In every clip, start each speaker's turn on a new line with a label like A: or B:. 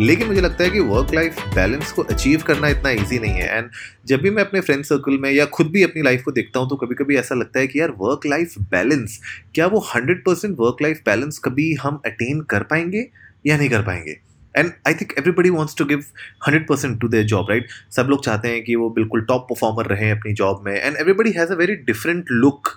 A: लेकिन मुझे लगता है कि वर्क लाइफ बैलेंस को अचीव करना इतना ईजी नहीं है। एंड जब भी मैं अपने फ्रेंड सर्कल में या खुद भी अपनी लाइफ को देखता हूँ तो कभी कभी ऐसा लगता है कि यार वर्क लाइफ बैलेंस क्या वो hundred percent work life balance कभी हम अटेन कर पाएँगे या नहीं कर पाएँगे? And I think everybody wants to give hundred percent to their job right सब लोग चाहते हैं कि वो बिल्कुल टॉप परफॉर्मर रहे अपनी जॉब में। And everybody has a very different look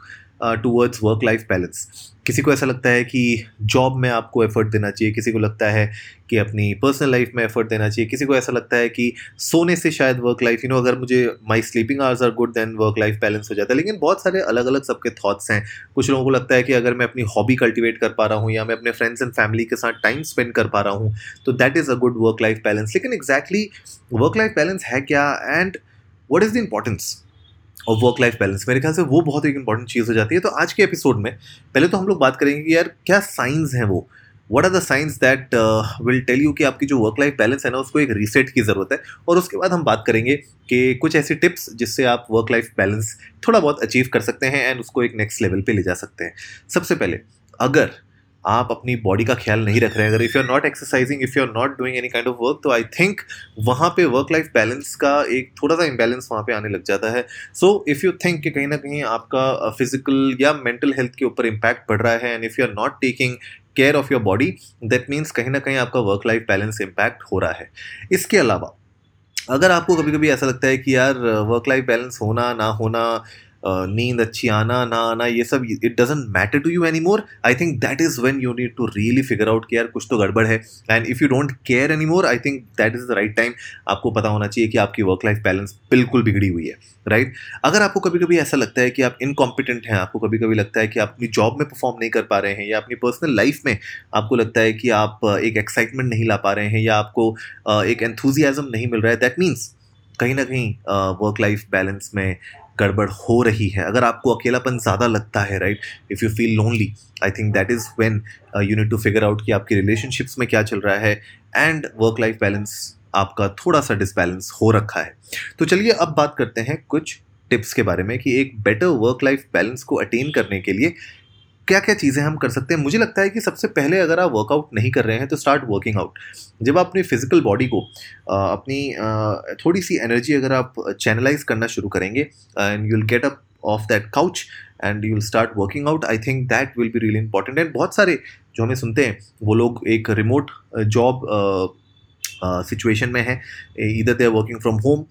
A: towards work life balance किसी को ऐसा लगता है कि जॉब में आपको एफर्ट देना चाहिए, किसी को लगता है कि अपनी पर्सनल लाइफ में एफर्ट देना चाहिए, किसी को ऐसा लगता है कि सोने से शायद वर्क लाइफ यू नो अगर मुझे my sleeping hours are good then work life balance हो जाता है। लेकिन बहुत सारे अलग अलग सबके थाट्स हैं। कुछ लोगों को लगता है कि अगर मैं अपनी हॉबी कल्टिवेट कर पा रहा हूँ या मैं अपने फ्रेंड्स एंड फैमिली के साथ टाइम स्पेंड कर पा रहा हूँ तो that is a good work life balance लेकिन एग्जैक्टली वर्क लाइफ बैलेंस है क्या? And what is the importance और वर्क लाइफ बैलेंस मेरे ख्याल से वो बहुत एक इंपॉर्टेंट चीज़ हो जाती है। तो आज के एपिसोड में, पहले तो हम लोग बात करेंगे कि यार, क्या साइंस हैं वो? What are the signs that will tell you कि आपकी जो वर्क लाइफ बैलेंस है ना, उसको एक रीसेट की ज़रूरत है? और उसके बाद हम बात करेंगे कि कुछ ऐसी टिप्स जिससे आप वर्क लाइफ बैलेंस थोड़ा बहुत अचीव कर सकते हैं एंड उसको एक नेक्स्ट लेवल पे ले जा सकते हैं। सबसे पहले, अगर आप अपनी बॉडी का ख्याल नहीं रख रहे हैं। अगर if you are not exercising if you are not doing any kind of work तो आई थिंक वहाँ पे वर्क लाइफ बैलेंस का एक थोड़ा सा इम्बैलेंस वहाँ पे आने लग जाता है। सो इफ़ यू थिंक कि कहीं ना कहीं आपका फ़िज़िकल या मेंटल हेल्थ के ऊपर इम्पैक्ट पड़ रहा है and if you are not taking care of your body that means कहीं ना कहीं आपका वर्क लाइफ बैलेंस इम्पैक्ट हो रहा है। इसके अलावा, अगर आपको कभी कभी ऐसा लगता है कि यार वर्क लाइफ बैलेंस होना, ना होना नींद अच्छी आना, ना आना, ये सब it doesn't matter to you any more I think that is when you need to really figure out कि यार कुछ तो गड़बड़ है. And if you don't care any more I think that is the right time आपको पता होना चाहिए कि आपकी वर्क लाइफ बैलेंस बिल्कुल बिगड़ी हुई है राइट right? अगर आपको कभी कभी ऐसा लगता है कि आप इनकॉम्पिटेंट हैं, आपको कभी कभी लगता है कि आप अपनी जॉब में परफॉर्म नहीं कर पा रहे हैं या अपनी पर्सनल लाइफ में आपको लगता है कि आप एक एक्साइटमेंट नहीं ला पा रहे हैं या आपको एक एंथुजियाज़म नहीं मिल रहा है दैट मीन्स कहीं ना कहीं वर्क लाइफ बैलेंस में गड़बड़ हो रही है। अगर आपको अकेलापन ज़्यादा लगता है right if you feel lonely I think that is when you need to figure out कि आपकी रिलेशनशिप्स में क्या चल रहा है एंड वर्क लाइफ बैलेंस आपका थोड़ा सा डिसबैलेंस हो रखा है। तो चलिए अब बात करते हैं कुछ टिप्स के बारे में कि एक बेटर वर्क लाइफ बैलेंस को अटेन करने के लिए क्या क्या चीज़ें हम कर सकते हैं? मुझे लगता है कि सबसे पहले अगर आप वर्कआउट नहीं कर रहे हैं तो स्टार्ट वर्किंग आउट जब आप अपनी फ़िज़िकल बॉडी को अपनी थोड़ी सी एनर्जी अगर आप चैनलाइज करना शुरू करेंगे and you'll get up off that couch and you will start working out I think that will be really important and बहुत सारे जो हमें सुनते हैं, वो लोग एक रिमोट जॉब सिचुएशन में है इधर they are working from home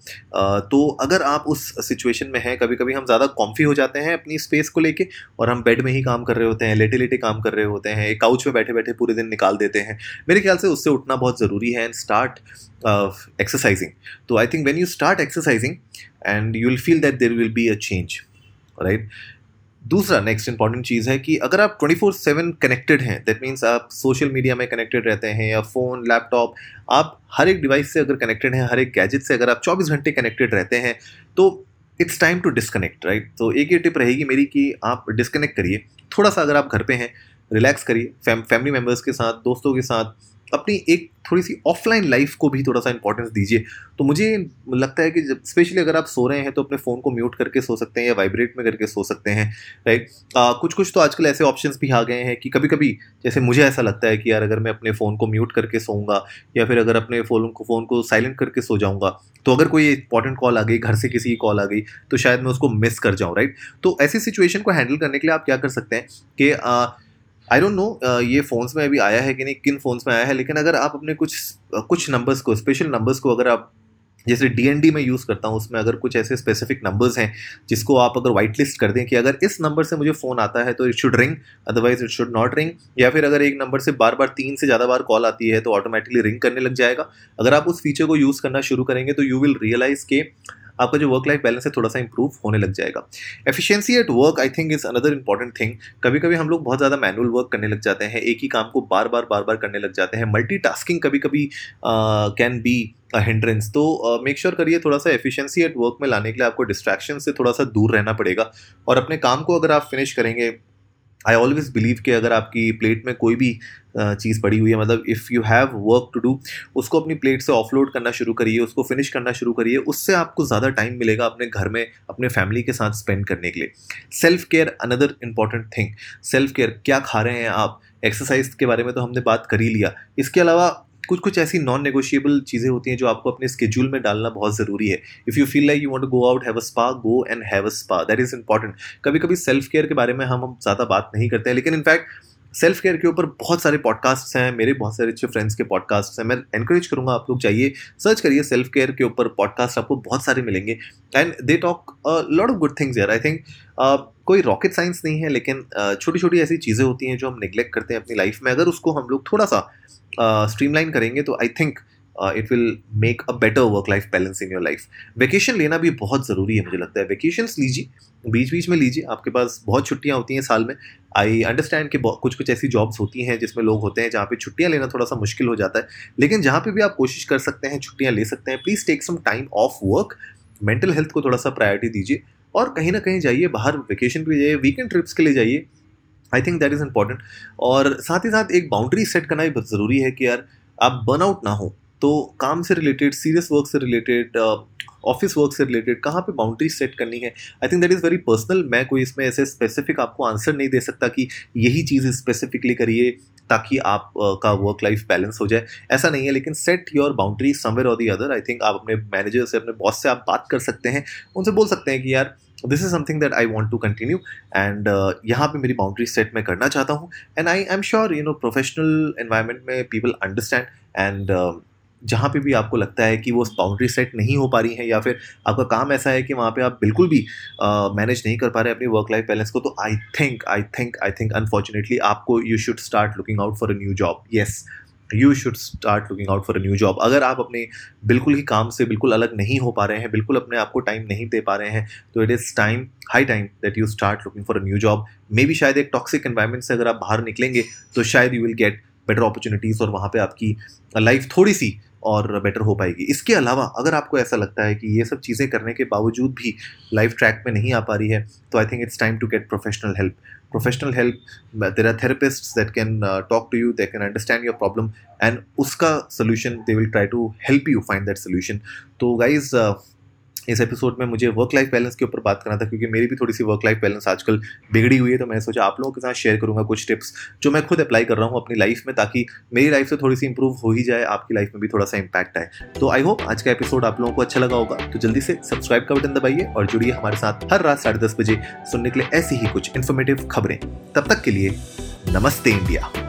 A: तो अगर आप उस सिचुएशन में हैं कभी कभी हम ज़्यादा कॉम्फी हो जाते हैं अपनी स्पेस को लेके और हम बेड में ही काम कर रहे होते हैं लेटे लेटे काम कर रहे होते हैं, एक काउच में बैठे बैठे पूरे दिन निकाल देते हैं, मेरे ख्याल से उससे उठना बहुत ज़रूरी है एंड स्टार्ट एक्सरसाइजिंग तो I think when you start exercising and you will feel that there will be a change right दूसरा नेक्स्ट इंपॉर्टेंट चीज़ है कि अगर आप ट्वेंटी फोर सेवन कनेक्टेड हैं दैट मीन्स आप सोशल मीडिया में कनेक्टेड रहते हैं या फ़ोन लैपटॉप आप हर एक डिवाइस से अगर कनेक्टेड हैं, हर एक गैजेट से अगर आप चौबीस घंटे कनेक्टेड रहते हैं तो it's time to disconnect right तो एक ये टिप रहेगी मेरी कि आप डिस्कनेक्ट करिए। थोड़ा सा अगर आप घर पे हैं रिलैक्स करिए फैमिली मेंबर्स के साथ, दोस्तों के साथ अपनी एक थोड़ी सी ऑफलाइन लाइफ को भी थोड़ा सा इंपॉर्टेंस दीजिए। तो मुझे लगता है कि जब स्पेशली अगर आप सो रहे हैं तो अपने फ़ोन को म्यूट करके सो सकते हैं या वाइब्रेट में करके सो सकते हैं राइट कुछ कुछ तो आजकल ऐसे ऑप्शंस भी आ गए हैं कि कभी कभी जैसे मुझे ऐसा लगता है कि यार, अगर मैं अपने फ़ोन को म्यूट करके सोऊँगा या फिर अगर अपने फ़ोन को फ़ोन को साइलेंट करके सो जाऊँगा तो अगर कोई इंपॉर्टेंट कॉल आ गई, घर से किसी की कॉल आ गई तो शायद मैं उसको मिस कर जाऊँ राइट तो ऐसी सिचुएशन को हैंडल करने के लिए आप क्या कर सकते हैं कि आई डोंट नो ये फ़ोन्स में अभी आया है कि नहीं, किन फ़ोन्स में आया है, लेकिन अगर आप अपने कुछ कुछ नंबर्स को स्पेशल नंबर्स को अगर आप, जैसे डीएनडी में यूज़ करता हूँ, उसमें अगर कुछ ऐसे स्पेसिफिक नंबर्स हैं, जिसको आप अगर वाइट लिस्ट कर दें कि अगर इस नंबर से मुझे फ़ोन आता है तो it should ring otherwise it should not ring या फिर अगर एक नंबर से बार बार तीन से ज़्यादा बार कॉल आती है तो ऑटोमेटिकली रिंग करने लग जाएगा। अगर आप उस फीचर को यूज़ करना शुरू करेंगे तो यू विल रियलाइज़ के आपका जो वर्क लाइफ बैलेंस है थोड़ा सा इंप्रूव होने लग जाएगा। Efficiency at work I think is another important thing कभी कभी हम लोग बहुत ज़्यादा मैनुअल वर्क करने लग जाते हैं, एक ही काम को बार बार बार बार करने लग जाते हैं। मल्टी कभी कभी कैन बी हिंड्रेंस तो मेक श्योर करिए थोड़ा सा एफिशिएंसी एट वर्क में लाने के लिए आपको डिस्ट्रैक्शन से थोड़ा सा दूर रहना पड़ेगा। और अपने काम को अगर आप फिनिश करेंगे आई ऑलवेज बिलीव कि अगर आपकी प्लेट में कोई भी चीज़ पड़ी हुई है मतलब if you have work to do उसको अपनी प्लेट से ऑफलोड करना शुरू करिए, उसको फिनिश करना शुरू करिए, उससे आपको ज़्यादा टाइम मिलेगा अपने घर में, अपने फैमिली के साथ स्पेंड करने के लिए। Self care another important thing self care क्या खा रहे हैं आप? एक्सरसाइज के बारे में तो हमने बात कर ही लिया। इसके अलावा कुछ कुछ ऐसी नॉन नेगोशिएबल चीज़ें होती हैं जो आपको अपने स्केड्यूल में डालना बहुत ज़रूरी है। If you feel like you want go out have a spa go and have a spa that is important कभी कभी सेल्फ केयर के बारे में हम हम ज़्यादा बात नहीं करते हैं, लेकिन इनफैक्ट सेल्फ केयर के ऊपर बहुत सारे पॉडकास्ट्स हैं, मेरे बहुत सारे अच्छे फ्रेंड्स के पॉडकास्ट्स हैं। मैं एनकरेज करूँगा आप लोग जाइए सर्च करिए सेल्फ केयर के ऊपर पॉडकास्ट आपको बहुत सारे मिलेंगे। And they talk lot of good things यार आई थिंक कोई रॉकेट साइंस नहीं है, लेकिन छोटी छोटी ऐसी चीज़ें होती हैं जो हम निगलेक्ट करते हैं अपनी लाइफ में। अगर उसको हम लोग थोड़ा सा स्ट्रीमलाइन करेंगे तो I think it will make a better work life balance in your life vacation लेना भी बहुत ज़रूरी है, मुझे लगता है। वेकेशन लीजिए बीच बीच में लीजिए। आपके पास बहुत छुट्टियाँ होती हैं साल में। आई अंडरस्टैंड कि कुछ कुछ ऐसी जॉब्स होती हैं जिसमें लोग होते हैं जहाँ पे छुट्टियाँ लेना थोड़ा सा मुश्किल हो जाता है। लेकिन जहाँ पे भी आप कोशिश कर सकते हैं, छुट्टियाँ ले सकते हैं please take some time off work mental health को थोड़ा सा प्रायोरिटी दीजिए। और कहीं ना कहीं जाइए, बाहर वेकेशन पे जाइए वीकेंड ट्रिप्स के लिए जाइए। I think that is important और साथ ही साथ एक बाउंड्री सेट करना भी बहुत ज़रूरी है कि यार, आप बर्नआउट ना हो। तो काम से रिलेटेड सीरियस वर्क से रिलेटेड ऑफ़िस वर्क से रिलेटेड कहाँ पे बाउंड्री सेट करनी है? I think that is very personal मैं कोई इसमें ऐसे स्पेसिफिक आपको आंसर नहीं दे सकता कि यही चीज़ स्पेसिफिकली करिए ताकि आप uh, का वर्क लाइफ बैलेंस हो जाए। ऐसा नहीं है लेकिन सेट योर बाउंड्री समवेयर और दी अदर आई थिंक आप अपने मैनेजर से अपने बॉस से आप बात कर सकते हैं। उनसे बोल सकते हैं कि यार this is something that I want to continue and यहाँ पे मेरी बाउंड्री सेट मैं करना चाहता हूँ। And I am sure you know professional environment में पीपल अंडरस्टैंड एंड जहाँ पे भी आपको लगता है कि वो बाउंड्री सेट नहीं हो पा रही है या फिर आपका काम ऐसा है कि वहाँ पे आप बिल्कुल भी मैनेज नहीं कर पा रहे अपनी वर्क लाइफ बैलेंस को तो I think I think I think unfortunately आपको you should start looking out for a new job yes you should start looking out for a new job अगर आप अपने बिल्कुल ही काम से बिल्कुल अलग नहीं हो पा रहे हैं, बिल्कुल अपने आप को टाइम नहीं दे पा रहे हैं तो it is time high time that you start looking for a new job maybe शायद एक टॉक्सिक एन्वायरमेंट से अगर आप बाहर निकलेंगे तो शायद you will get better opportunities और वहाँ पे आपकी लाइफ थोड़ी सी और बेटर हो पाएगी। इसके अलावा अगर आपको ऐसा लगता है कि ये सब चीज़ें करने के बावजूद भी लाइफ ट्रैक में नहीं आ पा रही है तो I think it's time to get professional help professional help there are therapist that can talk to you they can understand your problem and उसका solution they will try to help you find that solution तो guys इस episode में मुझे work life balance के ऊपर बात करना था, क्योंकि मेरी भी थोड़ी सी वर्क लाइफ बैलेंस आजकल बिगड़ी हुई है तो मैंने सोचा आप लोगों के साथ शेयर करूँगा कुछ टिप्स जो मैं खुद अप्लाई कर रहा हूँ अपनी लाइफ में, ताकि मेरी लाइफ से थोड़ी सी इंप्रूव हो ही जाए, आपकी लाइफ में भी थोड़ा सा इंपैक्ट आए। तो आई होप आज का एपिसोड आप लोगों को अच्छा लगा होगा तो जल्दी से सब्सक्राइब का बटन दबाइए और जुड़िए हमारे साथ हर रात साढ़े दस बजे सुनने के लिए ऐसी ही कुछ इन्फॉर्मेटिव खबरें। तब तक के लिए नमस्ते इंडिया।